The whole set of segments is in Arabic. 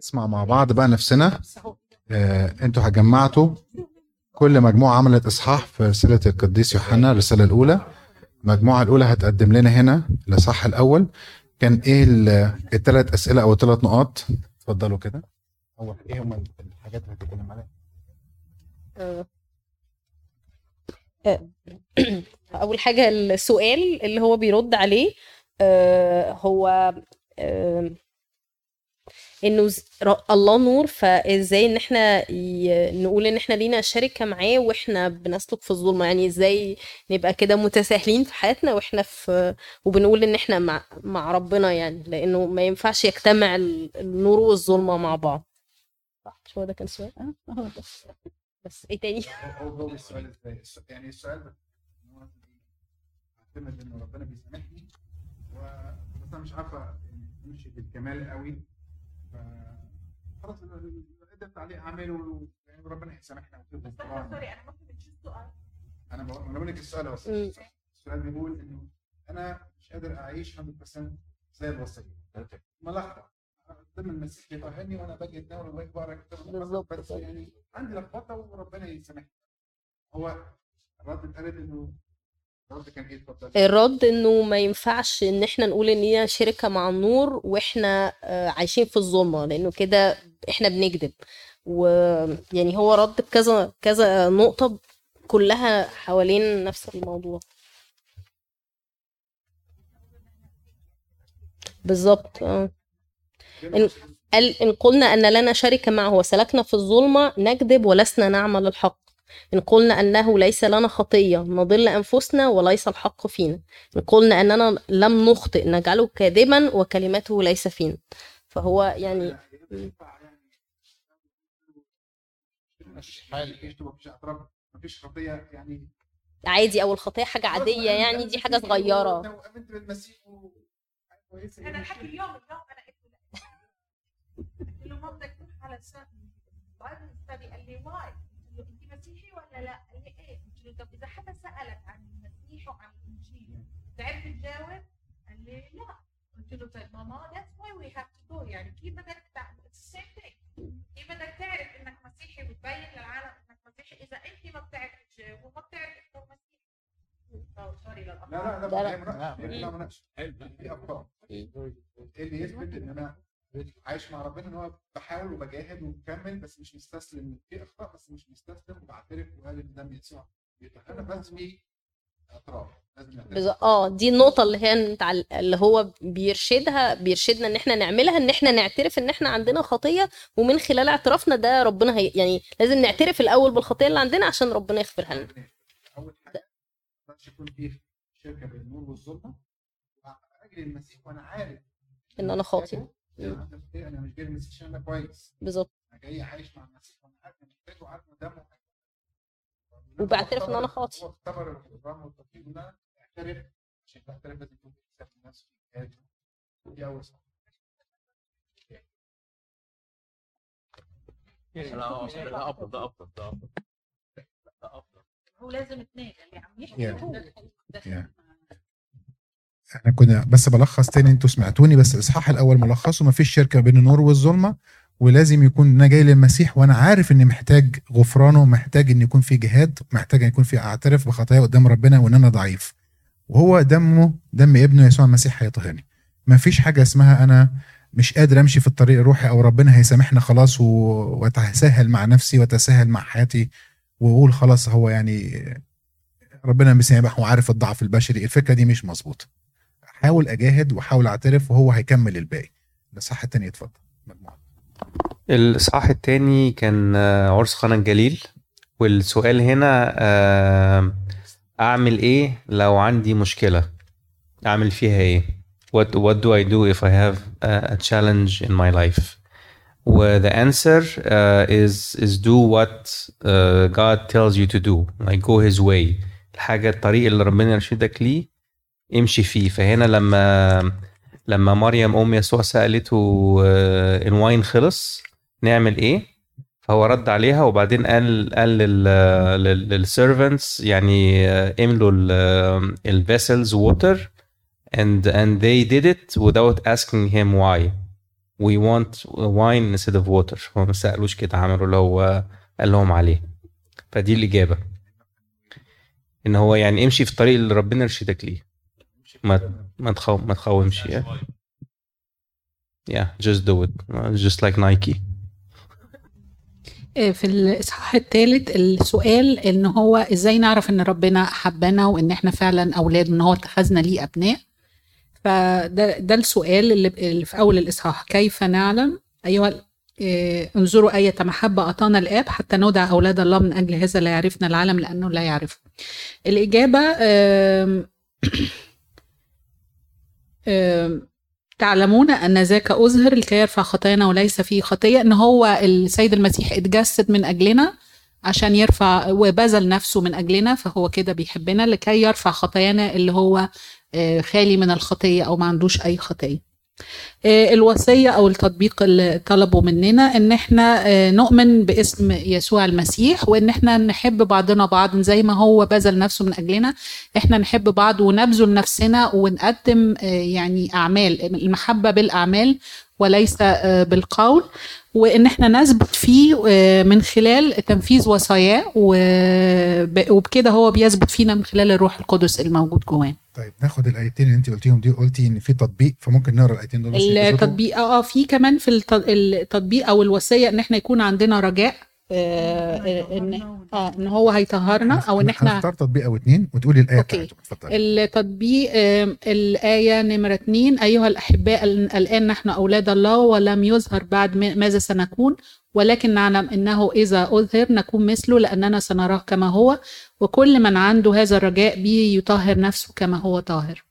نسمع مع بعض بقى نفسنا. آه، أنتوا هجمعتوا كل مجموعة عملت إصحاح في رسالة القديس يوحنا الرسالة الأولى. المجموعة الأولى هتقدم لنا هنا الإصحاح الأول. كان إيه الثلاث أسئلة أو الثلاث نقاط؟ اتفضلوا كده. أول إيه هم الحاجات اللي هتتكلم عليها. آه. آه. أول حاجة السؤال اللي هو بيرد عليه آه، هو إنه ز- ر- الله نور فإزاي إن إحنا ي- نقول إن إحنا لينا شركة معاه وإحنا بنسلك في الظلمة؟ يعني إزاي نبقى كده متساهلين في حياتنا وإحنا في وبنقول إن إحنا مع مع ربنا يعني؟ لأنه ما ينفعش يجتمع ال- النور والظلمة مع بعض. صح مش هو ده كان السؤال أه هو ده. بس إيه تاني؟ هو هو السؤال إزاي؟ يعني السؤال اعتمد إن ربنا بيسامحني و بس أنا مش عارفة امشي بالكمال قوي. خلاص ال- ال- قدرت عليه اعمله يعني ربنا هيسامحنا وكده استنى سوري أنا ممكن مش السؤال أنا بقول أنا لك السؤال بس. السؤال. بيقول إنه أنا مش قادر أعيش 100% زي الوصية. ملخبط ضمن المسيح بيطهرني وأنا باجي اتناول وباجي بقرا كتاب بالظبط. بس يعني عندي لخبطة وربنا يسامحني. هو الرد اتقالت إنه الرد اتفضل الرد إنه ما ينفعش إن إحنا نقول إن لينا شركة مع النور وإحنا آه، عايشين في الظلمة لأنه كده إحنا بنكذب. ويعني هو رد بكذا كذا نقطة كلها حوالين نفس الموضوع. بالظبط آه. إن, قال إن قلنا أن لنا شركة معه وسلكنا في الظلمة نكذب ولسنا نعمل الحق. إن قلنا أنه ليس لنا خطية نضل أنفسنا وليس الحق فينا. إن قلنا أننا لم نخطئ نجعله كاذبا وكلمته ليس فينا. فهو يعني يعني عادي أو الخطية حاجة عادية يعني دي حاجة كويسه أنا الحكي اليوم اليوم أنا قلت له قلت له ما بدك تروح على السنة بعدين الثاني قال لي why مسيحي ولا لا؟ قال لي إيه؟ قلت له طب إذا حدا سألك عن المسيح وعن الإنجيل بتعرف تجاوب؟ قال لي لا قلت له طيب ماما that's why we have to go يعني كيف بدك تعرف it's same thing كيف بدك تعرف إنك مسيحي وتبين للعالم إنك مسيحي إذا أنت ما بتعرف تجاوب وما بتعرف إنه مسيحي sorry لا للأخ لا لا، لا لا. هي مناقشه هي مناقشه في افكار إيه اللي يثبت ان أنا عايش مع ربنا إن هو بحاول وبجاهد ومكمل بس مش مستسلم في اخطاء بس مش مستسلم وبعترف وقال ان دم يسوع لازم نعترف. بز- آه دي النقطة اللي هي. اللي هو بيرشدها بيرشدنا إن إحنا نعملها إن إحنا نعترف إن إحنا عندنا خطية ومن خلال اعترافنا ده ربنا هي... يعني لازم نعترف الأول بالخطية اللي عندنا عشان ربنا يغفرها لنا أول حاجة ما يكون في شركة بين النور والظلمه اجري المسيح وأنا عارف إن أنا خاطئ. أنا مش جاي عشان أنا كويس. بالظبط. أنا جاي عايش مع المسيح وأنا عارف اني محتاجه وعارف ان دمه وبعترف إن أنا خاطئ. هو اختبر الغفران والتوفيق ان أنا اعترف عشان تعترف لازم يكون في حساب لنفسي دي أول صفحة. لا ده أفضل ده أفضل ده أفضل ده أفضل. هو لازم اثنين اللي عم يحكي انا كنا بس بلخص تاني أنتوا سمعتوني بس الاصحاح الأول ملخصه مفيش شركة بين النور والظلمة ولازم يكون أنا جاي للمسيح وأنا عارف إني محتاج غفرانه محتاج إن يكون في جهاد محتاج إن يكون في أعترف بخطايا قدام ربنا وإن أنا ضعيف. وهو دمه دم ابنه يسوع المسيح هيطهرني. مفيش حاجة اسمها أنا مش قادر أمشي في الطريق الروحي أو ربنا هيسامحنا خلاص و... وأتساهل مع نفسي وأتساهل مع حياتي وأقول خلاص هو يعني ربنا مسامح وعارف الضعف البشري. الفكرة دي مش مظبوطة. حاول أجاهد وأحاول أعترف وهو هيكمل الباقي. الاصحاح التاني اتفضل. مجموعة. الإصحاح التاني كان آه، عرس قنا الجليل. والسؤال هنا آه، أعمل إيه لو عندي مشكلة؟ أعمل فيها إيه؟ What, what do I do if I have a, a challenge in my life? و the answer uh, is is do what uh, God tells you to do. Like go his way. الحاجة الطريق اللي ربنا يرشدك ليه امشي فيه. فهنا لما لما مريم أم يسوع سألته آه، ال wine خلص نعمل إيه؟ فهو رد عليها وبعدين قال قال لل servants يعني آه، املوا ال vessels water and and they did it without asking him why. We want wine instead of water. هو ما سألوش كده عملوا اللي هو قال لهم عليه. فدي الإجابة. إن هو يعني امشي في الطريق اللي ربنا يرشدك ليه. ما ما تخو ما yeah. yeah just do it. Just like Nike. آه، في الإصحاح الثالث السؤال إن هو إزاي نعرف إن ربنا حبنا وإن إحنا فعلا أولاد وإن هو اتخذنا ليه أبناء؟ فده ده السؤال اللي في أول الإصحاح. كيف نعلم؟ أيها آه، انظروا أية محبة أعطانا الآب حتى نودع أولاد الله من أجل هذا لا يعرفنا العالم لأنه لا يعرفه. الإجابة تعلمون أن ذاك أظهر لكي يرفع خطايانا وليس فيه خطية إن هو السيد المسيح اتجسد من أجلنا عشان يرفع وبذل نفسه من أجلنا فهو كده بيحبنا لكي يرفع خطايانا اللي هو آه، خالي من الخطية أو ما عندوش أي خطية. الوصية أو التطبيق اللي طلبوا مننا إن إحنا آه، نؤمن باسم يسوع المسيح وإن إحنا نحب بعضنا بعض. زي ما هو بذل نفسه من أجلنا إحنا نحب بعض ونبذل نفسنا ونقدم آه، يعني أعمال. المحبة بالأعمال وليس آه، بالقول. وإن إحنا نثبت فيه آه، من خلال تنفيذ وصاياه وب- وبكده هو بيثبت فينا من خلال الروح القدس الموجود جوانا طيب ناخد الآيتين اللي أنت قلتيهم دي قلتي إن في تطبيق فممكن نقرأ الآيتين دول التطبيق آه في كمان في الت- التطبيق أو الوصية إن إحنا يكون عندنا رجاء. إن آه إن هو هيطهرنا أو إن إحنا هنختار تطبيق أو اتنين وتقولي الآية أوكي. بتاعته. اتفضلي. التطبيق آم، الآية نمرة اتنين أيها الأحباء ال- الآن نحن أولاد الله ولم يظهر بعد ما- ماذا سنكون؟ ولكن نعلم أنه إذا أظهر نكون مثله لأننا سنراه كما هو وكل من عنده هذا الرجاء به يطهر نفسه كما هو طاهر.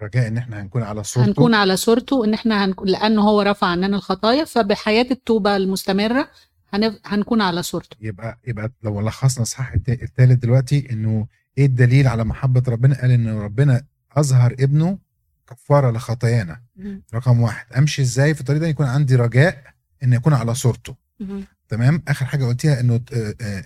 الرجاء إن إحنا هنكون على صورته. هنكون على صورته إن إحنا هنكون لأنه هو رفع عننا الخطايا فبحياة التوبة المستمرة هنف... هنكون على صورته. يبقى يبقى لو لخصنا الت- التالت دلوقتي إنه إيه الدليل على محبة ربنا؟ قال إن ربنا أظهر ابنه كفارة لخطايانا. رقم واحد. أمشي إزاي في الطريق ده؟ يكون عندي رجاء إن يكون على صورته. تمام؟ آخر حاجة قلتيها إنه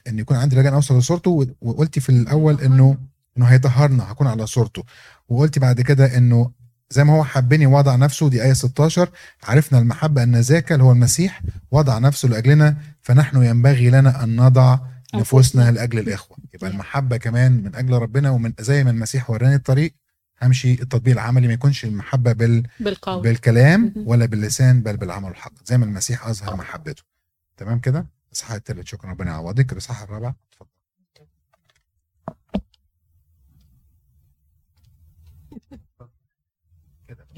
إن يكون عندي رجاء إن أوصل لصورته وقلتي في الأول إنه إنه هيطهرنا هكون على صورته. وقلتي بعد كده إنه زي ما هو حبني وضع نفسه دي آية 16 عرفنا المحبة أن ذاك اللي هو المسيح وضع نفسه لأجلنا فنحن ينبغي لنا أن نضع نفوسنا لأجل الإخوة. يبقى المحبة كمان من أجل ربنا ومن زي ما المسيح وراني الطريق همشي التطبيق العملي ما يكونش المحبة بال بالقول. بالكلام. ولا باللسان بل بالعمل الحق. زي ما المسيح أظهر محبته. تمام كده؟ الاصحاح الثالث شكرا ربنا يعوضك. الاصحاح الرابع اتفضل.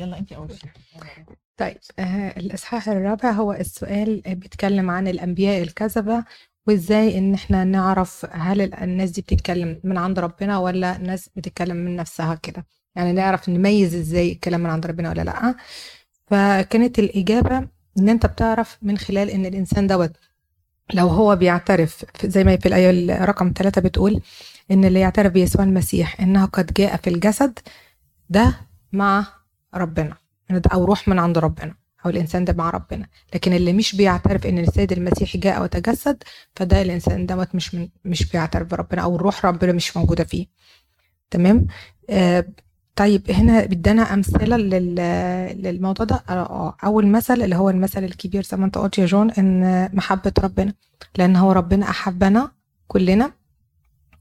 يلا انت اول طيب آه الإصحاح الرابع هو السؤال بيتكلم عن الأنبياء الكذبة وإزاي إن إحنا نعرف هل ال- الناس دي بتتكلم من عند ربنا ولا ناس بتتكلم من نفسها كده. يعني نعرف نميز إزاي الكلام من عند ربنا ولا لأ. فكانت الإجابة إن أنت بتعرف من خلال إن الإنسان دوت لو هو بيعترف زي ما في الآية رقم ثلاثة بتقول إن اللي يعترف بيسوع المسيح إنه قد جاء في الجسد ده مع ربنا إن أو روح من عند ربنا أو الإنسان ده مع ربنا. لكن اللي مش بيعترف إن السيد المسيح جاء وتجسد فده الإنسان دوت مش من مش بيعترف بربنا أو الروح ربنا مش موجودة فيه. تمام؟ آه طيب هنا بدنا أمثلة لل... للموضوع ده. آه، آه، أول مثل اللي هو المثل الكبير زي ما أنت قلت يا جون إن محبة ربنا لأن هو ربنا أحبنا كلنا.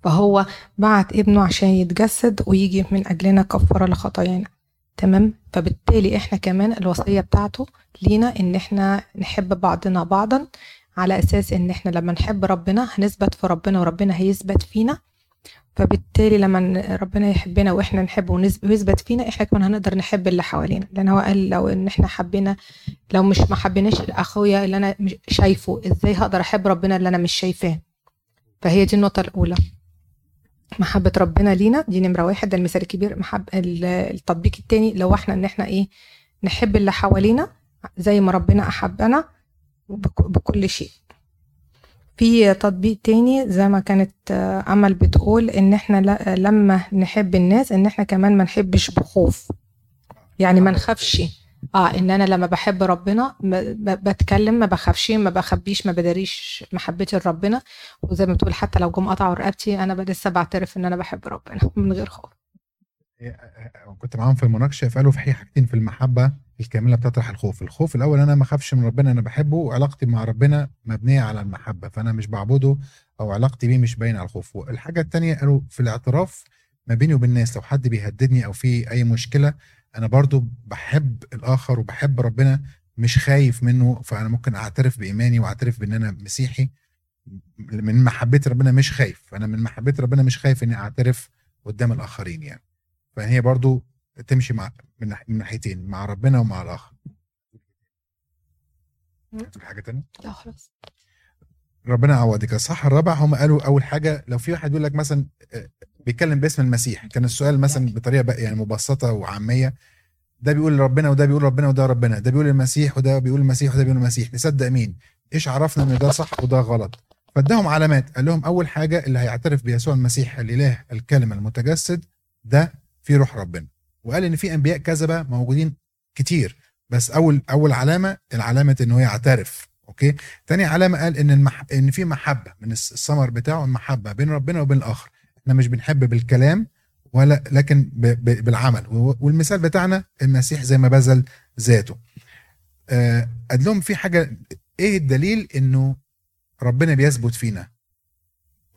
فهو بعت ابنه عشان يتجسد ويجي من أجلنا كفاره لخطايانا. تمام؟ فبالتالي إحنا كمان الوصية بتاعته لينا إن إحنا نحب بعضنا بعضا على أساس إن إحنا لما نحب ربنا هنثبت في ربنا وربنا هيثبت فينا. فبالتالي لما ربنا يحبنا وإحنا نحبه ويثبت فينا إحنا كمان هنقدر نحب اللي حوالينا. لأن هو قال لو إن إحنا حبينا لو مش ما حبيناش اخويا اللي أنا شايفه إزاي هقدر أحب ربنا اللي أنا مش شايفاه؟ فهي دي النقطة الأولى. محبة ربنا لينا دي نمرة واحد ده المثال الكبير محب ال- التطبيق التاني لو إحنا ان إحنا إيه نحب اللي حوالينا زي ما ربنا أحبنا بك- بكل شيء. في تطبيق تاني زي ما كانت أمل بتقول إن إحنا لما نحب الناس إن إحنا كمان ما نحبش بخوف. يعني ما نخافش. آه إن أنا لما بحب ربنا بتكلم ما بخافش ما بخبيش ما بداريش محبتي لربنا وزي ما بتقول حتى لو جم قطعوا رقبتي أنا لسه بعترف إن أنا بحب ربنا من غير خوف. إيه، آه، آه، كنت معاهم في المناقشة فقالوا في حاجتين في المحبة الكاملة بتطرح الخوف. الخوف الأول أنا ما أخافش من ربنا أنا بحبه وعلاقتي مع ربنا مبنية على المحبة فأنا مش بعبده أو علاقتي بيه مش باينة على الخوف. والحاجة التانية قالوا في الاعتراف ما بيني وبين الناس لو حد بيهددني أو في أي مشكلة أنا برضو بحب الآخر وبحب ربنا مش خايف منه فأنا ممكن أعترف بإيماني وأعترف بإن أنا مسيحي. من محبة ربنا مش خايف أنا من محبة ربنا مش خايف إني أعترف قدام الآخرين يعني. فهي برضو تمشي مع من ناح- من ناحيتين مع ربنا ومع الآخر. حاجة تانية؟ لا خلاص. ربنا يعوضك الصح الرابع هم قالوا أول حاجة لو في واحد بيقول لك مثلا آه، بيتكلم باسم المسيح كان السؤال مثلا بطريقة بقى يعني مبسطة وعامية. ده بيقول ربنا وده بيقول ربنا وده ربنا ده بيقول المسيح وده بيقول المسيح وده بيقول المسيح. نصدق مين؟ إيش عرفنا إن ده صح وده غلط؟ فاداهم علامات قال لهم أول حاجة اللي هيعترف بيسوع المسيح الإله الكلمة المتجسد ده في روح ربنا. وقال إن في أنبياء كذبه موجودين كتير بس أول أول علامة العلامة انه يعترف. أوكي؟ تاني علامة قال إن المح... إن في محبة من الس- الثمر بتاعه المحبة بين ربنا وبين الآخر. إحنا مش بنحب بالكلام ولا لكن ب... ب... بالعمل. والمثال بتاعنا المسيح زي ما بذل ذاته. آه قال لهم في حاجة إيه الدليل إنه ربنا بيثبت فينا؟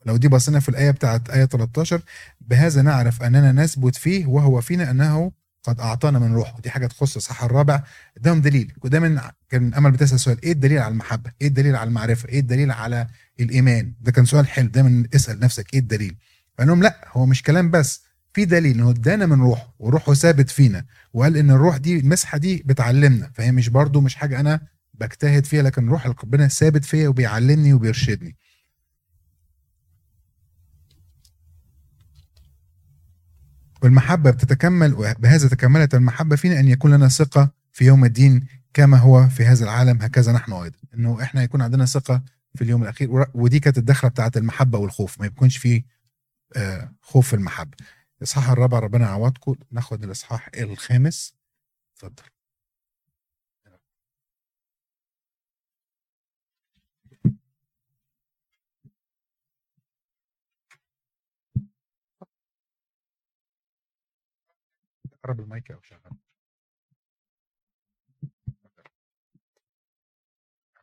لو دي بصينا في الآية بتاعت آية 13 بهذا نعرف أننا نثبت فيه وهو فينا أنه قد أعطانا من روحه. دي حاجة تخص الصح الرابع اداهم دليل. ودايما كان أمل بتسال سؤال. إيه الدليل على المحبة؟ إيه الدليل على المعرفة؟ إيه الدليل على الإيمان؟ ده كان سؤال حلو. دايما اسأل نفسك. إيه الدليل؟ فقال لهم لا هو مش كلام بس. في دليل إنه ادانا من روحه وروحه ثابت فينا. وقال إن الروح دي المسحة دي بتعلمنا. فهي مش برضو مش حاجة أنا بجتهد فيها لكن روح ربنا ثابت فيا وبيعلمني وبيرشدني. والمحبة بتتكمل بهذا تكملت المحبة فينا أن يكون لنا ثقة في يوم الدين كما هو في هذا العالم هكذا نحن أيضا. أنه إحنا يكون عندنا ثقة في اليوم الأخير. ودي كانت الدخلة بتاعت المحبة والخوف. ما يكونش فيه آه، خوف في المحبة. الإصحاح الرابع ربنا يعوضكم. ناخد الإصحاح الخامس. اتفضل. قرب المايك أو شغل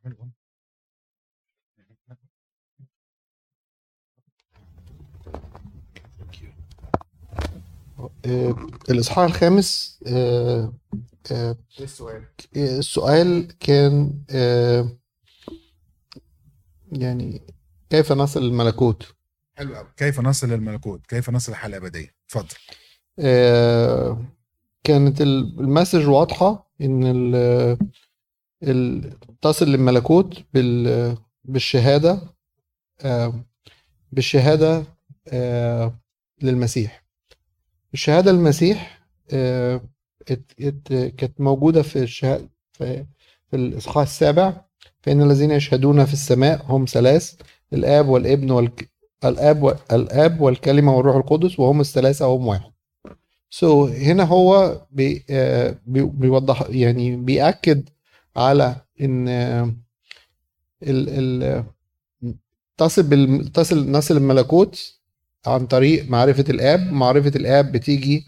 أعمل أم. آه، الإصحاح الخامس آه، آه، إيه السؤال؟ السؤال كان يعني كيف نصل الملكوت حلو قوي كيف نصل للملكوت؟ كيف نصل الحياة الأبدية؟ اتفضل كانت ال- المسج واضحة إن ال- تصل للملكوت بال- بالشهادة آه، بالشهادة آه، للمسيح. الشهادة للمسيح آه، كانت موجودة في الشهادة في الإصحاح السابع فإن الذين يشهدون في السماء هم ثلاث الآب والابن والك... الآب و... الآب والكلمة والروح القدس وهم الثلاثة هم واحد. so so, هنا هو بي... آه، بي... بيوضح يعني بيأكد على إن آه، ال... ال... تصل. تصل نصل الملكوت عن طريق معرفة الآب. معرفة الآب بتيجي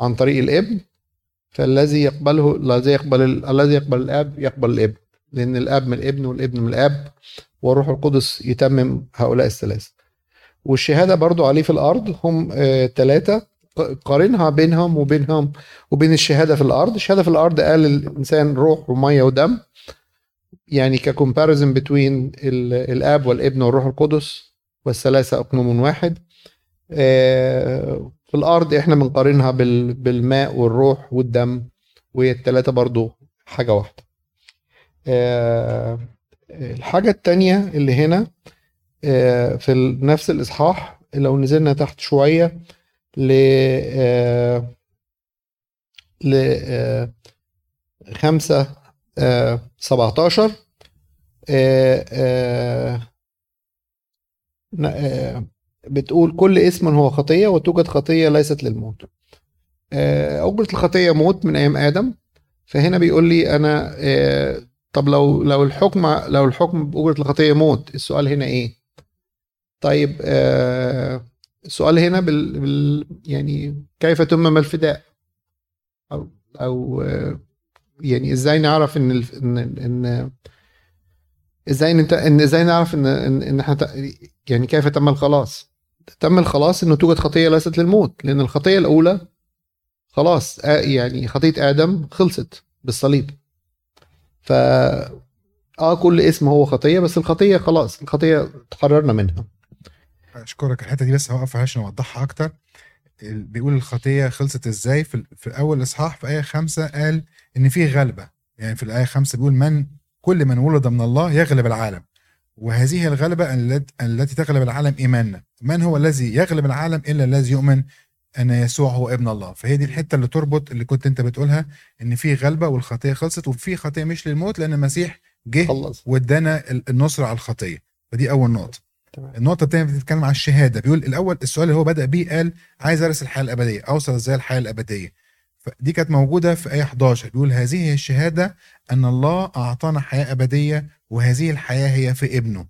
عن طريق الابن. فالذي يقبله الذي يقبل ال- الذي يقبل الآب يقبل الابن. لأن الآب من الابن والابن من الآب. والروح القدس يتمم هؤلاء الثلاثة. والشهادة برضو عليه في الأرض. هم ثلاثة. قارنها بينهم وبينهم وبين الشهادة في الأرض. الشهادة في الأرض قال الإنسان روح ومية ودم. يعني ككومباريزن بين الآب والابن والروح القدس والثلاثة أقنوم واحد. آه، في الأرض إحنا بنقارنها بال- بالماء والروح والدم وهي التلاتة برضو حاجة واحدة. آه، الحاجة التانية اللي هنا آه، في نفس الإصحاح لو نزلنا تحت شوية ل آه، ل آه، خمسة آه، سبعتاشر آه، ن- بتقول كل اسم هو خطية وتوجد خطية ليست للموت أجرة الخطية موت من أيام آدم فهنا بيقول لي أنا طب لو لو الحكم لو الحكم بأجرة الخطية موت السؤال هنا إيه؟ طيب آه، السؤال هنا بال, بال يعني كيف تمم الفداء؟ أو آه، يعني إزاي نعرف إن ال- ان ان إزاي ان, إن إزاي نعرف ان ان, إن إحنا ت- يعني كيف تم الخلاص؟ تم الخلاص انه توجد خطية ليست للموت لأن الخطية الأولى خلاص يعني خطية آدم خلصت بالصليب. ف آه كل اسم هو خطية بس الخطية خلاص الخطية تحررنا منها. اشكرك الحتة دي بس هوقف عشان اوضحها أكتر. بيقول الخطية خلصت إزاي؟ في, في أول إصحاح في آية خمسة قال إن في غلبة. يعني في الآية خمسة بيقول من كل من ولد من الله يغلب العالم. وهذه الغلبة الت- التي تغلب العالم إيماننا. من هو الذي يغلب العالم إلا الذي يؤمن أن يسوع هو ابن الله؟ فهي دي الحتة اللي تربط اللي كنت أنت بتقولها إن في غلبة والخطية خلصت وفي خطية مش للموت لأن المسيح جه وادانا ال- النصر على الخطية. فدي أول نقطة. تمام. النقطة الثانية بتتكلم على الشهادة. بيقول الأول السؤال اللي هو بدأ بيه قال عايز ارث الحياة الأبدية أوصل إزاي الحياة الأبدية؟ فدي كانت موجودة في آية 11 بيقول هذه هي الشهادة أن الله أعطانا حياة أبدية وهذه الحياة هي في ابنه.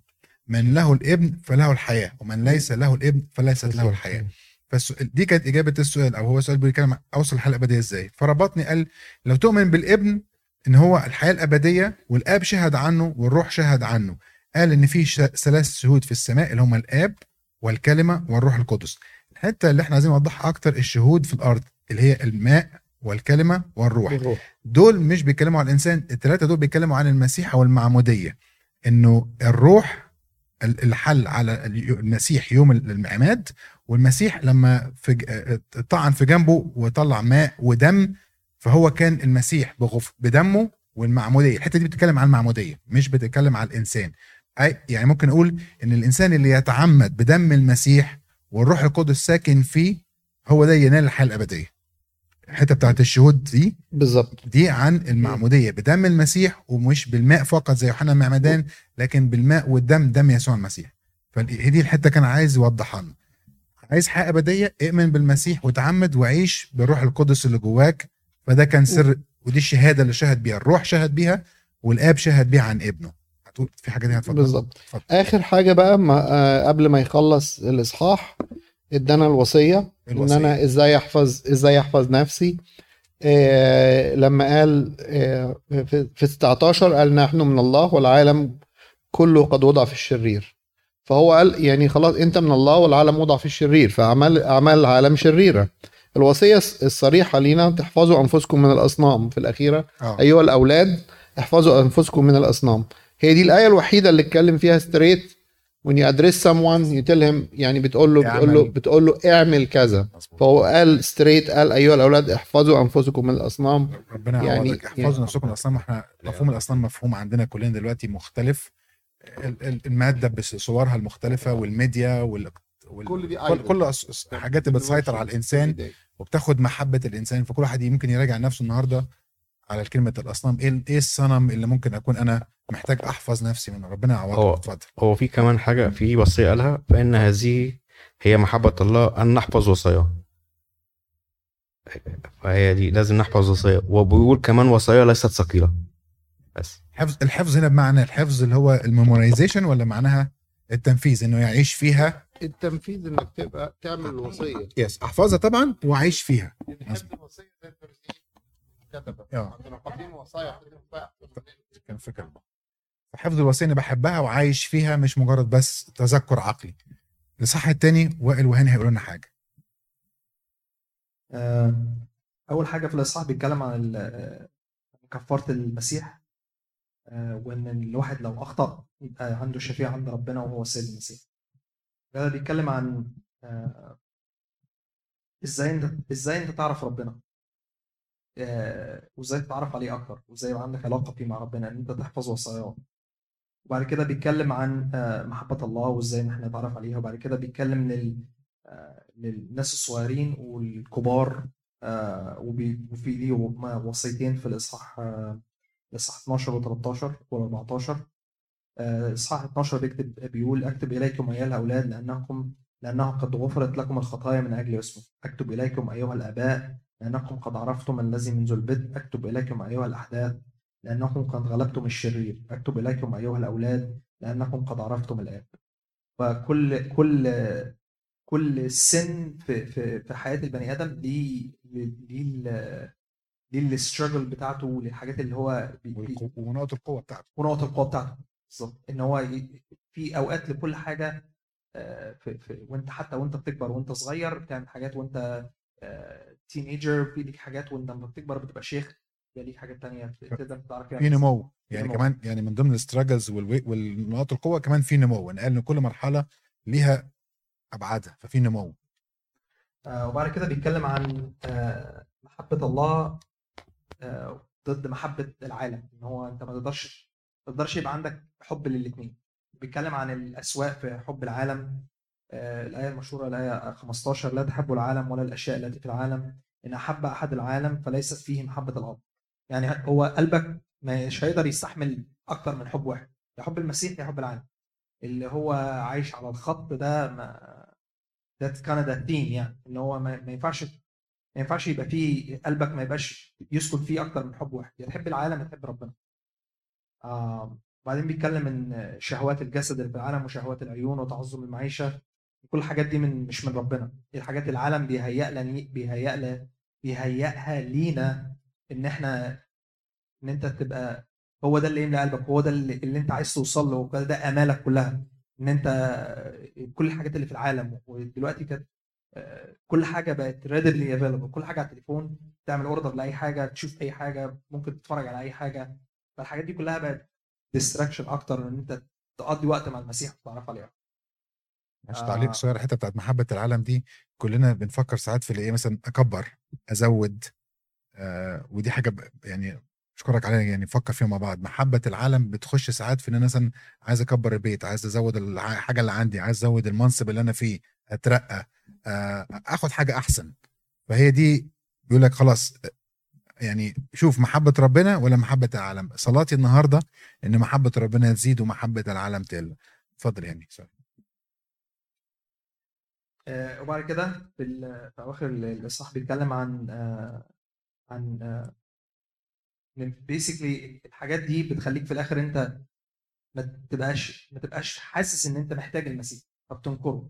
من له الابن فله الحياة ومن ليس له الابن فليست له الحياة. فالسؤال دي كانت إجابة السؤال أو هو سؤال بيتكلم عن أوصل الحياة الأبدية إزاي. فربطني قال لو تؤمن بالابن إن هو الحياة الأبدية والآب شهد عنه والروح شهد عنه. قال إن في ثلاث شهود في السماء اللي هم الآب والكلمة والروح القدس. الحتة اللي إحنا عايزين نوضحها أكتر الشهود في الأرض اللي هي الماء والكلمة والروح. الروح. دول مش بيتكلموا عن الإنسان الثلاثه دول بيتكلموا عن المسيح أو المعمودية. إنه الروح ال- الحل على ال- المسيح يوم العماد والمسيح لما في آه، طعن في جنبه وطلع ماء ودم فهو كان المسيح بغف بدمه والمعمودية. الحتة دي بتتكلم عن المعمودية مش بتتكلم عن الإنسان. يعني ممكن أقول إن الإنسان اللي يتعمد بدم المسيح والروح القدس ساكن فيه هو ده ينال الحياة الأبدية. الحتة بتاعت الشهود دي بالظبط. دي عن المعمودية. بدم المسيح ومش بالماء فقط زي يوحنا المعمدان لكن بالماء والدم دم يسوع المسيح. فهي دي الحتة كان عايز يوضحها لنا. عايز حياة أبدية اؤمن بالمسيح وتعمد وعيش بالروح القدس اللي جواك. فده كان سر ودي الشهادة اللي شهد بيها. الروح شهد بيها والآب شهد بيها عن ابنه. هتقول في حاجة دي هتفضل بالظبط. آخر حاجة بقى ما آه قبل ما يخلص الإصحاح ادانا الوصية إن الوصية. أنا إزاي أحفظ إزاي أحفظ نفسي. آه لما قال آه في في 19 قال نحن من الله والعالم كله قد وضع في الشرير. فهو قال يعني خلاص أنت من الله والعالم وضع في الشرير فأعمال أعمال العالم شريرة. الوصية الصريحة لينا تحفظوا أنفسكم من الأصنام في الأخيرة. آه. أيها الأولاد احفظوا أنفسكم من الأصنام. هي دي الآية الوحيدة اللي اتكلم فيها straight when you address someone you tell him يعني بتقول له بتقول له اعمل. بتقول له اعمل كذا. فهو قال straight قال أيها الأولاد احفظوا أنفسكم من الأصنام. ربنا يعني- احفظوا يعني- نفسكم من الأصنام. إحنا مفهوم الأصنام مفهوم عندنا كلنا دلوقتي مختلف. ال- ال- المادة بصورها المختلفة والميديا وال كل دي كل, كل حاجات اللي بتسيطر على الإنسان وبتاخد محبة الإنسان. فكل واحد ممكن يراجع نفسه النهارده. على كلمه الأصنام إيه إيه الصنم اللي ممكن أكون أنا محتاج أحفظ نفسي منه ربنا هو- يعوضك اتفضل هو في كمان حاجة في وصية قالها فإن هذه هي محبة الله أن نحفظ وصاياه. فهي دي لازم نحفظ وصاياه. وبيقول كمان وصايا ليست ثقيلة. بس. حفظ الحفظ هنا بمعنى الحفظ اللي هو الميمورايزيشن ولا معناها التنفيذ إنه يعيش فيها؟ التنفيذ إنك تبقى تعمل الوصيه يس أحفظها طبعا واعيش فيها. الوصية آه. عندنا وصايا كان فكرة حفظ الوصية اني بحبها وعايش فيها مش مجرد بس تذكر عقلي. الإصحاح التاني وائل وهاني هيقولوا لنا حاجة. آه، أول حاجة في الإصحاح بيتكلم عن آه، كفارة المسيح آه، وإن الواحد لو أخطأ يبقى عنده شفيع عند ربنا وهو السيد المسيح. ده بيتكلم عن آه، إزاي أنت إزاي أنت تعرف ربنا؟ آه، وإزاي تتعرف عليه أكتر وإزاي يبقى عندك علاقة فيه مع ربنا إن أنت تحفظ وصاياه. وبعد كده بيتكلم عن آه، محبة الله وإزاي إن إحنا نتعرف عليها وبعد كده بيتكلم لل آه، للناس الصغيرين والكبار وفي ليه وصيتين في الإصحاح الاصحاح 12 و13 و14 إصحاح 12 بيكتب بيقول أكتب إليكم أيها الأولاد لأنكم لأنه قد غفرت لكم الخطايا من أجل اسمه. أكتب إليكم أيها الآباء لأنكم قد عرفتم الذي منذ البدء أكتب إليكم أيها الأحداث لأنكم قد غلبتم الشرير. أكتب إليكم أيها الأولاد لأنكم قد عرفتم الآب. فكل كل كل سن في في في حياة البني آدم ليه ليه ليه الستراجل بتاعته وللحاجات اللي هو ونقط القوة بتاعته. ونقط القوة بتاعته. بالظبط. إن هو. في أوقات لكل حاجة آه، في... في... وأنت حتى وأنت بتكبر وأنت صغير بتعمل حاجات وأنت تينيجر في ليك حاجات وأنت لما بتكبر بتبقى شيخ يبقى ليك حاجات تانية تقدر تعرف في نمو. يعني نمو. كمان يعني من ضمن الستراجلز والنقاط القوة كمان في نمو. قال إن كل مرحلة ليها أبعادها ففي نمو. آه، وبعد كده بيتكلم عن آه، محبة الله آه، ضد محبة العالم. إن هو أنت ما تقدرش ما تقدرش يبقى عندك حب للاثنين بيتكلم عن الأسواق في حب العالم. الآية المشهورة الآية 15 لا تحبوا العالم ولا الأشياء التي في العالم إن أحب أحد العالم فليست فيه محبة الأب يعني هو قلبك مش هيقدر يستحمل أكتر من حب واحد. يا حب المسيح يا حب العالم. اللي هو عايش على الخط ده ما of the theme يعني. إن هو ما, ما ينفعش ما ينفعش يبقى فيه قلبك ما يبقاش يسكن فيه أكتر من حب واحد. يا تحب العالم يا تحب ربنا. آه بعدين بيتكلم إن شهوات الجسد اللي في العالم وشهوات العيون وتعظم المعيشة كل الحاجات دي من مش من ربنا. دي الحاجات العالم بيهيأ لنا بيهيأ لنا بيهيئها لينا إن إحنا إن أنت تبقى هو ده اللي يملى قلبك هو ده اللي, اللي أنت عايز توصل له هو ده آمالك كلها. إن انت كل الحاجات اللي في العالم ودلوقتي كانت آه، كل حاجة بقت readily available كل حاجة على التليفون تعمل order لأي حاجة تشوف أي حاجة ممكن تتفرج على أي حاجة. فالحاجات دي كلها بقت distraction أكتر إن أنت تقضي وقت مع المسيح وتتعرف عليه مش آه. تعليق صغير الحتة بتاعت محبة العالم دي كلنا بنفكر ساعات في الايه مثلا أكبر أزود آه ودي حاجة يعني أشكرك عليها يعني نفكر فيها مع بعض. محبة العالم بتخش ساعات في إن أنا مثلا عايز أكبر البيت عايز أزود الحاجة اللي عندي عايز أزود المنصب اللي أنا فيه أترقى آه آخد حاجة أحسن. فهي دي بيقول لك خلاص يعني شوف محبة ربنا ولا محبة العالم. صلاتي النهارده إن محبة ربنا تزيد ومحبة العالم تقل. اتفضل يعني سوري. آه، وبعد كده في أواخر ال- الاصحاح بيتكلم عن آه، عن بيسكلي الحاجات دي بتخليك في الآخر أنت ما تبقاش ما تبقاش حاسس إن أنت محتاج المسيح فبتنكره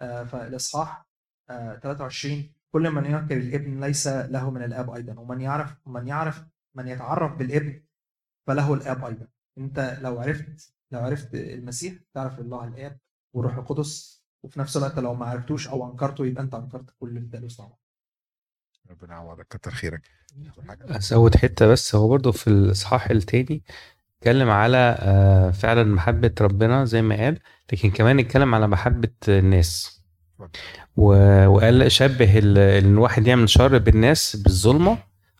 آه، فالإصحاح آه، 23 كل من ينكر الابن ليس له من الآب أيضا ومن يعرف من يعرف من يتعرف بالابن فله الآب أيضا. أنت لو عرفت لو عرفت المسيح تعرف الله الآب والروح القدس وفي نفس الوقت لو ما عرفتوش أو أنكرته يبقى أنت أنكرت كل الثالوث مع بعض ربنا يعوضك كتر خيرك. أزود حتة بس هو برضو في الإصحاح التاني اتكلم على آه، فعلا محبة ربنا زي ما قال لكن كمان اتكلم على محبة الناس. و- وقال شبه ال- إن الواحد يعمل شر بالناس بالظلمة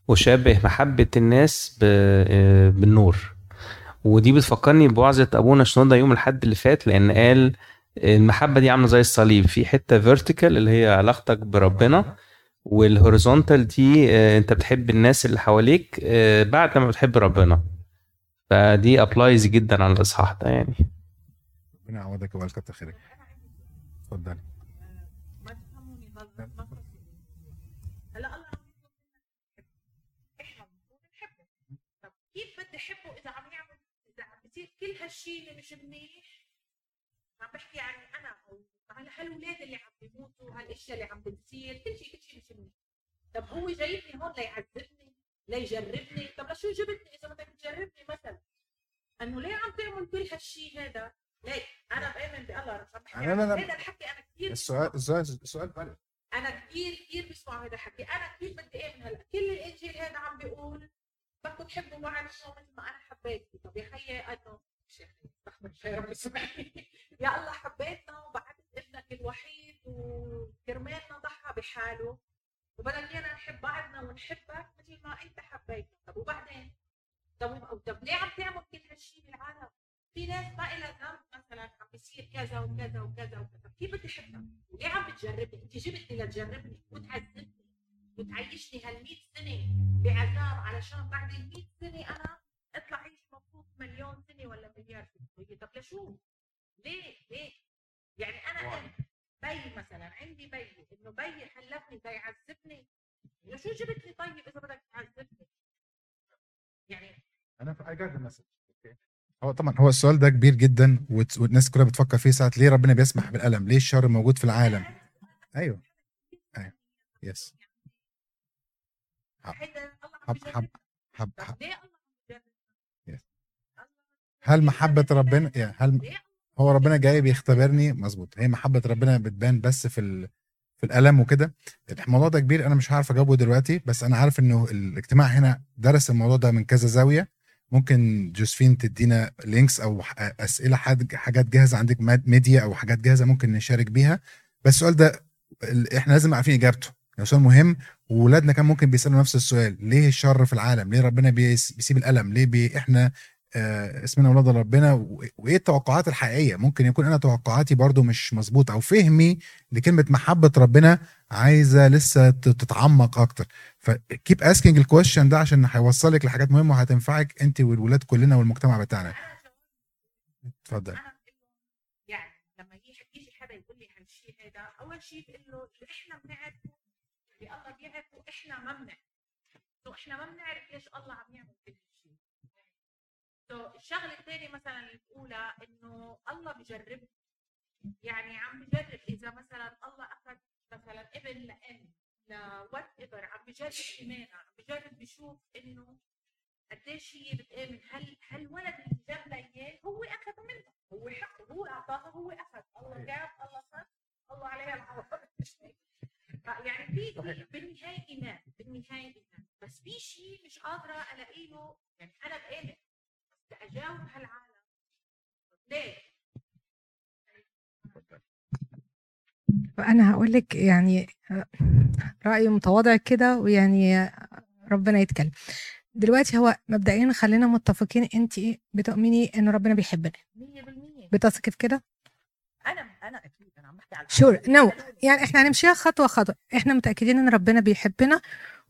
وشبه محبة الناس ب- آه، بالنور. ودي بتفكرني بوعظه أبونا شنودة يوم الحد اللي فات لأن قال المحبة دي عاملة زي الصليب في حتة vertical اللي هي علاقتك بربنا وال horizontal دي آه، انت بتحب الناس اللي حواليك آه، بعد ما بتحب ربنا. فدي applies جدا على الإصحاح ده يعني. ربنا يعوضك ويبارك خيرك. اتفضل ما تفهموني غلط ما تفهموني. هلا الله عم يطلب منا نحبه. إحنا المفروض نحبه طب كيف بدي احبه اذا عم يعمل اذا عم بيصير كل هالشيء اللي مش منيح عم بحكي يعني أنا أو على هالولاد اللي عم بيموتوا هالأشياء اللي عم بتصير كل شيء كل شيء مش منيح. طب هو جايبني هون ليعذبني ليجربني؟ طب لشو جبتني إذا بدك تجربني مثلا؟ إنه ليه عم تعمل كل هالشيء هذا؟ ليه أنا بآمن بالله عم بحكي لا، لا. هذا الحكي أنا كثير السؤال السؤال السؤال أنا كثير كثير بسمع هذا الحكي. أنا كثير بدي آمن هلأ. كل الإنجيل هذا عم بيقول بدكم تحبوا بعض مثل ما أنا حبيتكم. طب يا خيي انه الله يا اسمعني يا الله حبيتنا وبعثت ابنك الوحيد وكرمالنا ضحى بحاله وبدك ايانا نحب بعضنا ونحبك مثل ما انت حبيتنا طب وبعدين طب طب ليه عم تعمل كل هالشيء بالعالم؟ في ناس ما لها ذنب مثلا عم بيصير كذا وكذا وكذا وكذا كيف بدي احبها؟ ليه عم بتجربني؟ أنت جبتني لتجربني وتعذبني وتعيشني هال 100 سنة بعذاب علشان بعد ال 100 سنة أنا أطلع عيش مبسوط مليون سنة ولا مليار سنة طيب طب لشو؟ ليه؟ ليه؟ يعني أنا أم بي مثلا عندي بي إنه بي خلفني ليعذبني لشو جبتني طيب إذا بدك تعذبني؟ يعني أنا got the message okay. هو طبعا هو السؤال ده كبير جدا وت- والناس كلها بتفكر فيه ساعات ليه ربنا بيسمح بالألم؟ ليه الشر موجود في العالم؟ أيوه. أيوه. يس حب. حب حب, حب. الله هل محبة ربنا؟ يعني هل ليه هو ربنا جاي بيختبرني مظبوط. هي محبة ربنا بتبان بس في ال... في الألم وكده. الموضوع ده كبير أنا مش هعرف أجاوبه دلوقتي بس أنا عارف إنه الاجتماع هنا درس الموضوع ده من كذا زاوية. ممكن جوزفين تدينا links أسئلة حد حاجات جاهزة عندك ميديا أو حاجات جاهزة ممكن نشارك بيها. بس السؤال ده إحنا لازم عارفين إجابته. يعني سؤال مهم وولادنا كان ممكن بيسألوا نفس السؤال. ليه الشر في العالم؟ ليه ربنا بيس- بيسيب الألم؟ ليه بي إحنا آه، اسمنا أولاد ربنا وإيه التوقعات الحقيقية؟ ممكن يكون أنا توقعاتي برضو مش مظبوطة أو فهمي لكلمة محبة ربنا عايزة لسه تتعمق أكتر. ف keep asking ال question ده عشان هيوصلك لحاجات مهمة وهتنفعك أنت والولاد كلنا والمجتمع بتاعنا. اتفضل. يعني لما يجي حدا يقول لي هالشيء هذا أول شيء بقول له اللي إحنا بنعرفه اللي الله بيعرفه إحنا ما بنعرف so إحنا ما بنعرف ليش الله عم يعمل كل so الشغلة الثانية مثلا الأولى إنه الله بجربنا يعني عم بجرب إذا مثلا الله أخذ مثلا ابن لام لوات ايفر عم بجرب ايمانها عم بجرب بشوف إنه قديش هي بتآمن. هل هل ولد اللي جاب لها إياه؟ هو أخذ منها هو حقه هو اعطاها هو أخذ. الله جاب الله صار الله عليها العوض يعني في بالنهاية إيمان بالنهاية إيمان. بس في شيء مش قادرة ألاقي له يعني أنا بآمن. بس بدي اجاوب هالعالم. ليه؟ أنا هقول لك يعني رأي متواضع كده ويعني ربنا يتكلم. دلوقتي هو مبدئيا خلينا متفقين انت إيه بتؤمني إن ربنا بيحبنا؟ 100% بتثقي في كده؟ أنا أنا أكيد أنا عم بحكي على شور نو يعني إحنا هنمشيها خطوة خطوة. إحنا متأكدين إن ربنا بيحبنا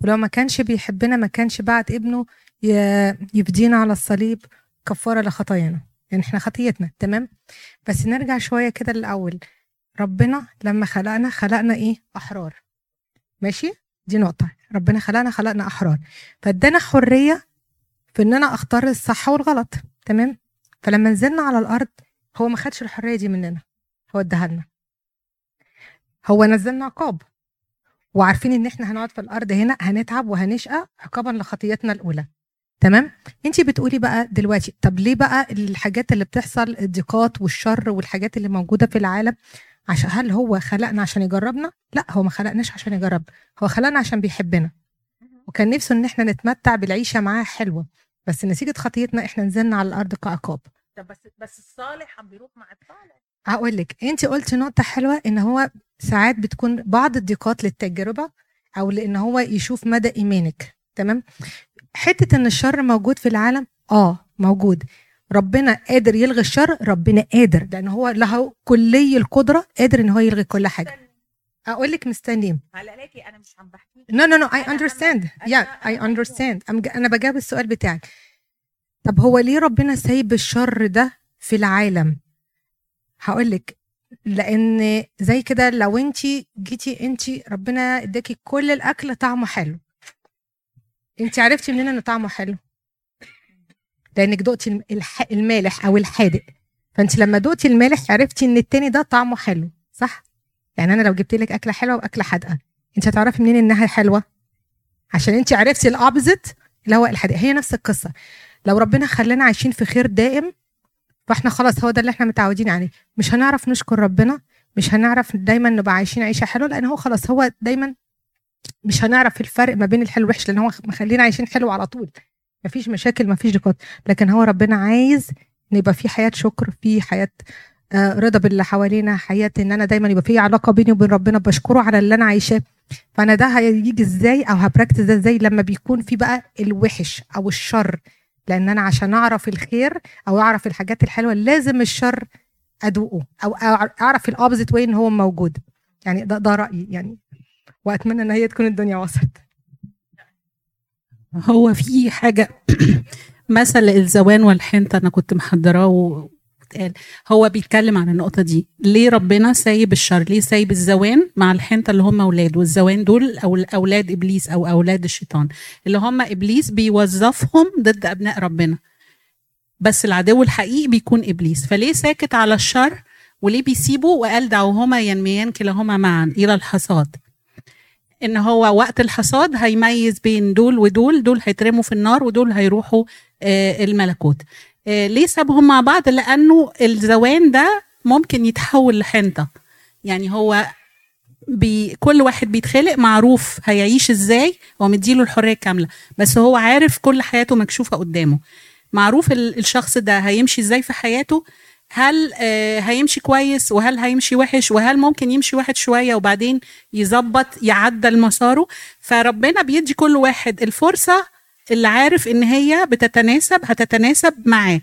ولو ما كانش بيحبنا ما كانش بعت ابنه ي- يفدينا على الصليب كفارة لخطايانا. يعني إحنا خطيتنا تمام؟ بس نرجع شوية كده للأول. ربنا لما خلقنا خلقنا إيه؟ أحرار. ماشي؟ دي نقطة. ربنا خلقنا خلقنا أحرار. فادانا حرية في إن أنا أختار الصح والغلط تمام؟ فلما نزلنا على الأرض هو ما خدش الحرية دي مننا. هو اداها لنا. هو نزلنا عقاب. وعارفين إن إحنا هنقعد في الأرض هنا هنتعب وهنشقى عقابا لخطيتنا الأولى. تمام؟ انت بتقولي بقى دلوقتي طب ليه بقى الحاجات اللي بتحصل الضيقات والشر والحاجات اللي موجودة في العالم عشان هل هو خلقنا عشان يجربنا؟ لا هو ما خلقناش عشان يجربنا هو خلقنا عشان بيحبنا. وكان نفسه إن إحنا نتمتع بالعيشة معاه حلوة بس نتيجه خطيتنا إحنا نزلنا على الأرض كعقاب طب بس بس الصالح عم بيروح مع الصالح هقول لك انت قلتي نقطة حلوة إن هو ساعات بتكون بعض الضيقات للتجربة أو لإن هو يشوف مدى إيمانك تمام؟ حتة إن الشر موجود في العالم آه موجود ربنا قادر يلغي الشر ربنا قادر لأن هو له كلي القدرة قادر إن هو يلغي كل حاجة أقول لك مستنيين هلا ليكي أنا مش عم بحكي No, no, no, I أنا- understand. أنا- Yeah, I أنا understand. I'm, أنا بجاوب السؤال بتاعك. طب هو ليه ربنا سايب الشر ده في العالم؟ هقول لك لأن زي كده لو أنت جيتي أنت ربنا اداكي كل الأكل طعمه حلو. أنت عرفتي منين إن طعمه حلو؟ لأنك دقتي الم- الح... المالح أو الحادق. فأنت لما دقتي المالح عرفتي إن التاني ده طعمه حلو، صح؟ يعني أنا لو جبت لك أكلة حلوة وأكلة حادقة انت هتعرفي منين إنها حلوة عشان انت عرفتي الابزت اللي هو الحديق هي نفس القصة لو ربنا خلانا عايشين في خير دائم فاحنا خلاص هو ده اللي إحنا متعودين عليه مش هنعرف نشكر ربنا مش هنعرف دايما نبقى عايشين عيشة حلوة لأن هو خلاص هو دايما مش هنعرف الفرق ما بين الحلو والوحش لأن هو مخلينا عايشين حلو على طول. مفيش مشاكل مفيش ضيقات لكن هو ربنا عايز إن يبقى في حياة شكر في حياة آه، رضا باللي حوالينا حياة إن أنا دايما يبقى في علاقة بيني وبين ربنا بشكره على اللي أنا عايشاه. فأنا ده هيجي إزاي أو ه practice ده إزاي؟ لما بيكون في بقى الوحش أو الشر. لأن أنا عشان أعرف الخير أو أعرف الحاجات الحلوة لازم الشر أدوقه أو أعرف ال opposite way إن هو موجود. يعني ده ده رأيي. يعني وأتمنى إن هي تكون الدنيا وصلت هو في حاجة مثل الزوان والحنطة أنا كنت محضراه واتقال. هو بيتكلم عن النقطة دي. ليه ربنا سايب الشر؟ ليه سايب الزوان مع الحنطة اللي هم أولاد؟ والزوان دول أو أولاد إبليس أو أولاد الشيطان. اللي هم إبليس بيوظفهم ضد أبناء ربنا. بس العدو الحقيقي بيكون إبليس. فليه ساكت على الشر؟ وليه بيسيبه؟ وقال دعوهما ينميان كلاهما معا. إلى الحصاد. إن هو وقت الحصاد هيميز بين دول ودول دول هيترموا في النار ودول هيروحوا آه، الملكوت. آه، ليه سابهم مع بعض؟ لأنه الزوان ده ممكن يتحول لحنطة. يعني هو بي كل واحد بيتخلق معروف هيعيش إزاي هو مديله الحرية الكاملة. بس هو عارف كل حياته مكشوفة قدامه. معروف ال- الشخص ده هيمشي إزاي في حياته؟ هل آه، هيمشي كويس وهل هيمشي وحش وهل ممكن يمشي واحد شوية وبعدين يظبط يعدل مساره. فربنا بيدي كل واحد الفرصة اللي عارف إن هي بتتناسب هتتناسب معاه.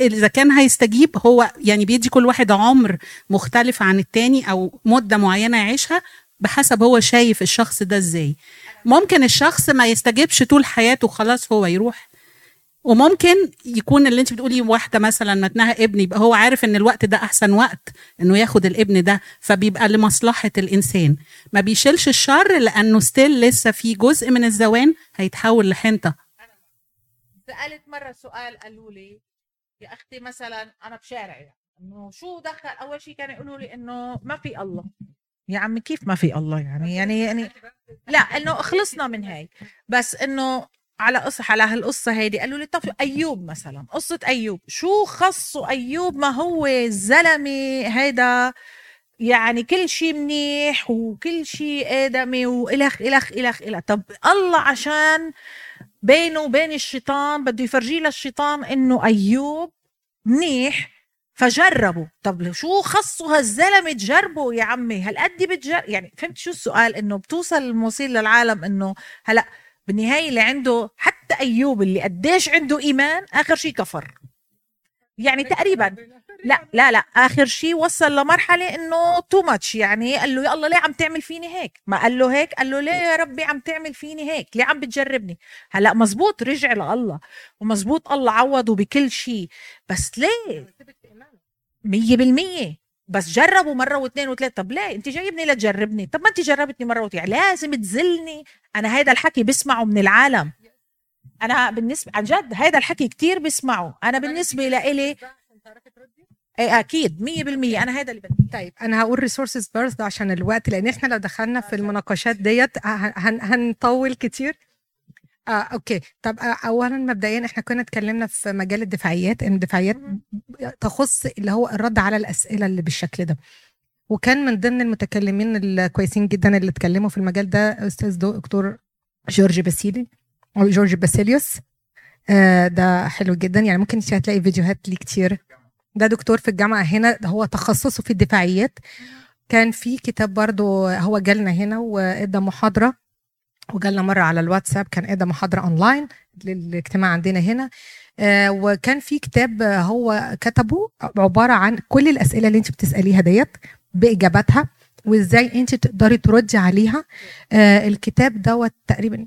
إذا كان هيستجيب هو يعني بيدي كل واحد عمر مختلف عن التاني أو مدة معينة يعيشها بحسب هو شايف الشخص ده إزاي. ممكن الشخص ما يستجيبش طول حياته خلاص هو يروح. وممكن يكون اللي انت بتقولي واحدة مثلا متنها ابن يبقى هو عارف إن الوقت ده أحسن وقت إنه ياخد الابن ده فبيبقى لمصلحة الإنسان. ما بيشيلش الشر لأنه ستيل لسه في جزء من الزوان هيتحول لحنطة. سألت مرة سؤال قالوا لي يا أختي مثلا أنا بشارعي إنه شو دخل؟ أول شيء كانوا يقولوا لي إنه ما في الله. يا عمي كيف ما في الله يعني؟ يعني يعني لا إنه خلصنا من هاي بس إنه على قصة على هالقصة هيدي. قالوا لي طب أيوب مثلا قصة أيوب. شو خصه أيوب ما هو الزلمة هيدا؟ يعني كل شيء منيح وكل شيء آدمي وإلخ إلخ إلخ إلخ. طب الله عشان بينه وبين الشيطان بده يفرجي للشيطان إنه أيوب منيح فجربوا طب شو خصوا هالزلمة تجربوا يا عمي؟ هالقد بتجرب يعني فهمت شو السؤال؟ إنه بتوصل الموصيل للعالم إنه هلأ بالنهاية اللي عنده حتى أيوب اللي قديش عنده إيمان آخر شيء كفر. يعني تقريبا. لا لا لا آخر شيء وصل لمرحلة إنه تو ماتش يعني قال له يا الله ليه عم تعمل فيني هيك؟ ما قال له هيك قال له ليه يا ربي عم تعمل فيني هيك؟ ليه عم بتجربني؟ هلأ مزبوط رجع لله ومزبوط الله عوضه بكل شيء بس ليه؟ مية بالمية. بس جربوا مرة واثنين وثلاثة. طب ليه انت جايبني لتجربني طب ما انت جربتني مرة واثنين لازم تزلني أنا هيدا الحكي بسمعه من العالم. أنا بالنسبة عن جد هيدا الحكي كتير بسمعه. أنا بالنسبة لإلي إيه أكيد مية بالمية. أنا هيدا اللي بدي طيب أنا هقول ريسورسز بيرث عشان الوقت لأن إحنا لو دخلنا في المناقشات ديت هن- هنطول كتير. آه okay. طب آه اولا مبدئيا إحنا كنا اتكلمنا في مجال الدفاعيات إن الدفاعيات تخص اللي هو الرد على الأسئلة اللي بالشكل ده. وكان من ضمن المتكلمين الكويسين جدا اللي اتكلموا في المجال ده أستاذ دكتور جورج باسيلي أو جورج باسيليوس. آه ده حلو جدا. يعني ممكن هتلاقي فيديوهات ليه كتير. ده دكتور في الجامعة هنا ده هو تخصصه في الدفاعيات. كان في كتاب برضو هو جالنا هنا وادى محاضرة. وجالنا مرة على الواتساب كان ادى محاضره اونلاين للاجتماع عندنا هنا. آه وكان في كتاب هو كتبه عبارة عن كل الأسئلة اللي انت بتسأليها ديت بإجاباتها وإزاي انت تقدري تردي عليها. آه الكتاب دوت تقريبا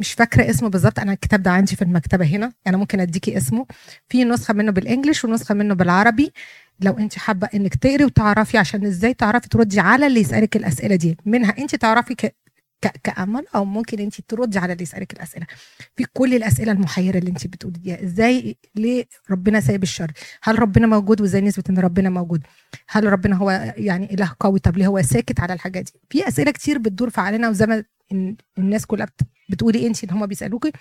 مش فاكرة اسمه بالظبط أنا الكتاب ده عندي في المكتبة هنا أنا ممكن أديكي اسمه. في نسخة منه بال English ونسخة منه بالعربي لو انت حابة إنك تقري وتعرفي عشان إزاي تعرفي تردي على اللي يسألك الأسئلة دي. منها انت تعرفي ك... ك... كامل أو ممكن انت تردي على اللي يسألك الأسئلة. في كل الأسئلة المحيرة اللي انت بتقوليها إزاي ليه ربنا سايب الشر؟ هل ربنا موجود وإزاي نثبت إن ربنا موجود؟ هل ربنا هو يعني إله قوي؟ طب ليه هو ساكت على الحاجات دي؟ في أسئلة كتير بتدور في عقلنا وزي ما ال- الناس كلها بت- بتقولي انت إن هم بيسالوكي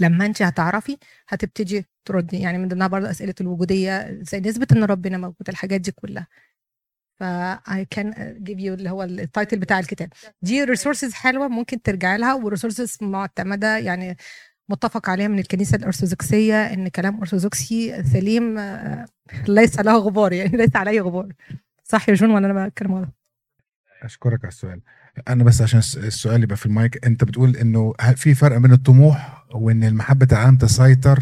لما انت هتعرفي هتبتدي تردي. يعني من ضمنها برضه أسئلة الوجودية إزاي نثبت إن ربنا موجود؟ الحاجات دي كلها. ف I can give you اللي هو ال title بتاع الكتاب. دي resources حلوة ممكن ترجع لها و resources معتمدة يعني متفق عليها من الكنيسة الأرثوذكسية إن كلام أرثوذكسي سليم آه، ليس له غبار يعني ليس عليه غبار. صح يا جون ولا أنا بتكلم غلط؟ أشكرك على السؤال. أنا بس عشان الس- السؤال يبقى في المايك أنت بتقول إنه في فرق بين الطموح وإن المحبة العالم تسيطر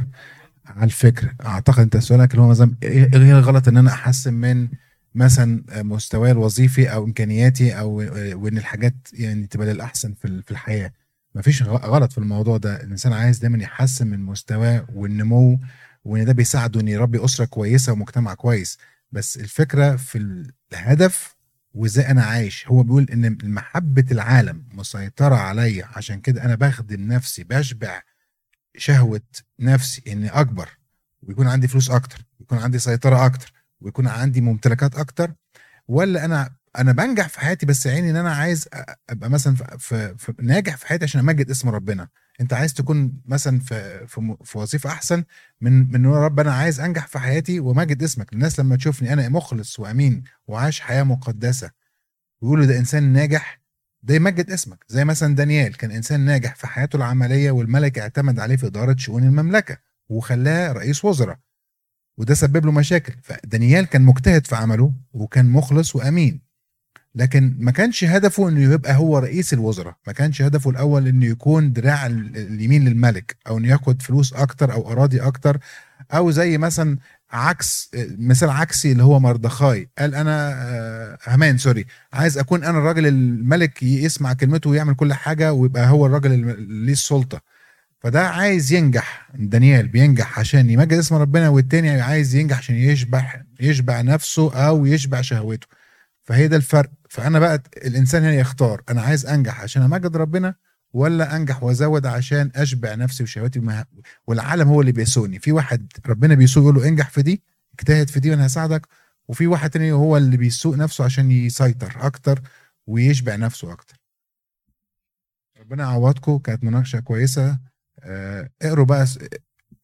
على الفكر؟ أعتقد أنت سؤالك اللي هو مثلا إيه إيه الغلط إن أنا أحسن من مثلا مستواي الوظيفي أو إمكانياتي أو وإن الحاجات يعني تبقى للأحسن في في الحياة. مفيش غلط في الموضوع ده. الإنسان عايز دايما يحسن من مستواه والنمو وإن ده بيساعده إن يربي أسرة كويسة ومجتمع كويس. بس الفكرة في الهدف وإزاي أنا عايش. هو بيقول إن محبة العالم مسيطرة عليا عشان كده أنا بخدم نفسي بشبع شهوة نفسي إني أكبر. ويكون عندي فلوس أكتر ويكون عندي سيطرة أكتر. ويكون عندي ممتلكات أكتر ولا أنا أنا بنجح في حياتي بس عيني إن أنا عايز أبقى مثلا في, في, ناجح في حياتي عشان امجد اسم ربنا. أنت عايز تكون مثلا في في, في وظيفة أحسن من من رب أنا عايز أنجح في حياتي ومجد اسمك. الناس لما تشوفني أنا مخلص وأمين وعايش حياة مقدسة ويقولوا ده إنسان ناجح ده يمجد اسمك. زي مثلا دانيال كان إنسان ناجح في حياته العملية والملك اعتمد عليه في إدارة شؤون المملكة وخلاه رئيس وزراء. وده سبب له مشاكل. فدانيال كان مجتهد في عمله وكان مخلص وأمين. لكن ما كانش هدفه إنه يبقى هو رئيس الوزراء. ما كانش هدفه الأول إنه يكون دراع ال- اليمين للملك أو إنه ياخد فلوس أكتر أو أراضي أكتر أو زي مثلا عكس مثال عكسي اللي هو مردخاي. قال أنا آه، همان سوري. عايز أكون أنا الراجل الملك يسمع كلمته ويعمل كل حاجة ويبقى هو الراجل اللي ليه السلطة. فده عايز ينجح. دانيال بينجح عشان يمجد اسم ربنا والتاني عايز ينجح عشان يشبع يشبع نفسه أو يشبع شهوته. فهي ده الفرق. فأنا بقى الإنسان هنا يختار أنا عايز أنجح عشان أمجد ربنا ولا أنجح وأزود عشان أشبع نفسي وشهوتي؟ وما- والعالم هو اللي بيسوقني في واحد ربنا بيسوق يقول له انجح في دي اجتهد في دي وأنا هساعدك. وفي واحد تاني هو اللي بيسوق نفسه عشان يسيطر أكتر ويشبع نفسه أكتر. ربنا يعوضكم كانت مناقشة كويسة. اقروا بقى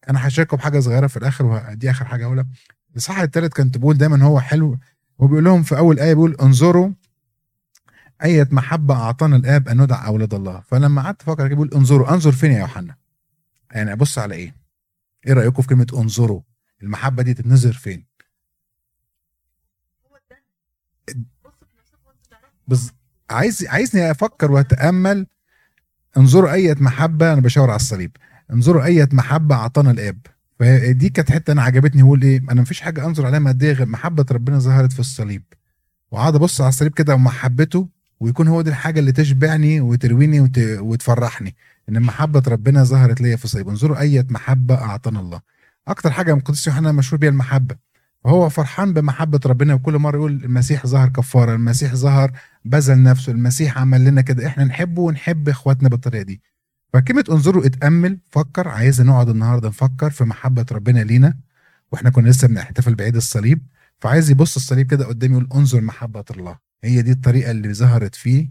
أنا هشارككم بحاجة صغيرة في الآخر ودي آخر حاجة أقولها. الاصحاح الثالث كنت بقول دايما هو حلو هو بيقول لهم في أول آية بيقول انظروا أية محبة أعطانا الآب أن ندع أولاد الله. فلما قعدت أفكر بيقول انظروا أنظر فين يا يوحنا؟ يعني أبص على إيه؟ إيه رأيكم في كلمة انظروا؟ المحبة دي تتنظر فين؟ بز... عايز عايزني أفكر وأتأمل انظروا أية محبة أنا بشاور على الصليب. انظروا أية محبة أعطانا الآب. فدي كانت حتة أنا عجبتني بقول إيه أنا مفيش حاجة أنظر عليها مادية غير محبة ربنا ظهرت في الصليب. وقعد ابص على الصليب كده ومحبته ويكون هو دي الحاجة اللي تشبعني وترويني وت... وتفرحني. إن محبة ربنا ظهرت ليا في الصليب. انظروا اية محبة اعطانا الله. أكتر حاجة من يوحنا مشهور بيها المحبة. وهو فرحان بمحبة ربنا وكل مرة يقول المسيح ظهر كفارة المسيح ظهر بذل نفسه المسيح عمل لنا كده إحنا نحبه ونحب إخواتنا بالطريقة دي. فكلمة انظروا اتأمل فكر عايز نقعد النهارده نفكر في محبة ربنا لينا وإحنا كنا لسه بنحتفل بعيد الصليب فعايز يبص الصليب كده قدامي يقول انظر محبة الله. هي دي الطريقة اللي ظهرت فيه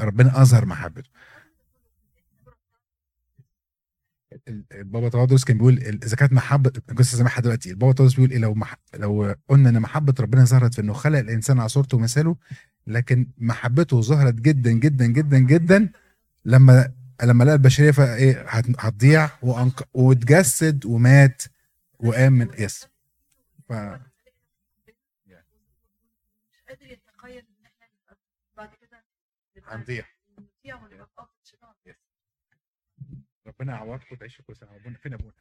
ربنا أظهر محبته. البابا تواضرس كان بيقول إذا كانت محبه قصه سامحها دلوقتي البابا تواضرس بيقول إيه لو مح... لو قلنا إن محبة ربنا ظهرت في إنه خلق الإنسان على صورته ومثاله لكن محبته ظهرت جدا جدا جدا جدا لما لما لقى البشرية فا إيه هت- هتضيع وأنق... واتجسد ومات وقام من يس. ف... مش قادر يتخيل ان إحنا نبقى بعد كده نبقى هنضيع نضيع ونبقى في قبضة شيطان ربنا يعوضكم وتعيشوا كويس فين ابونا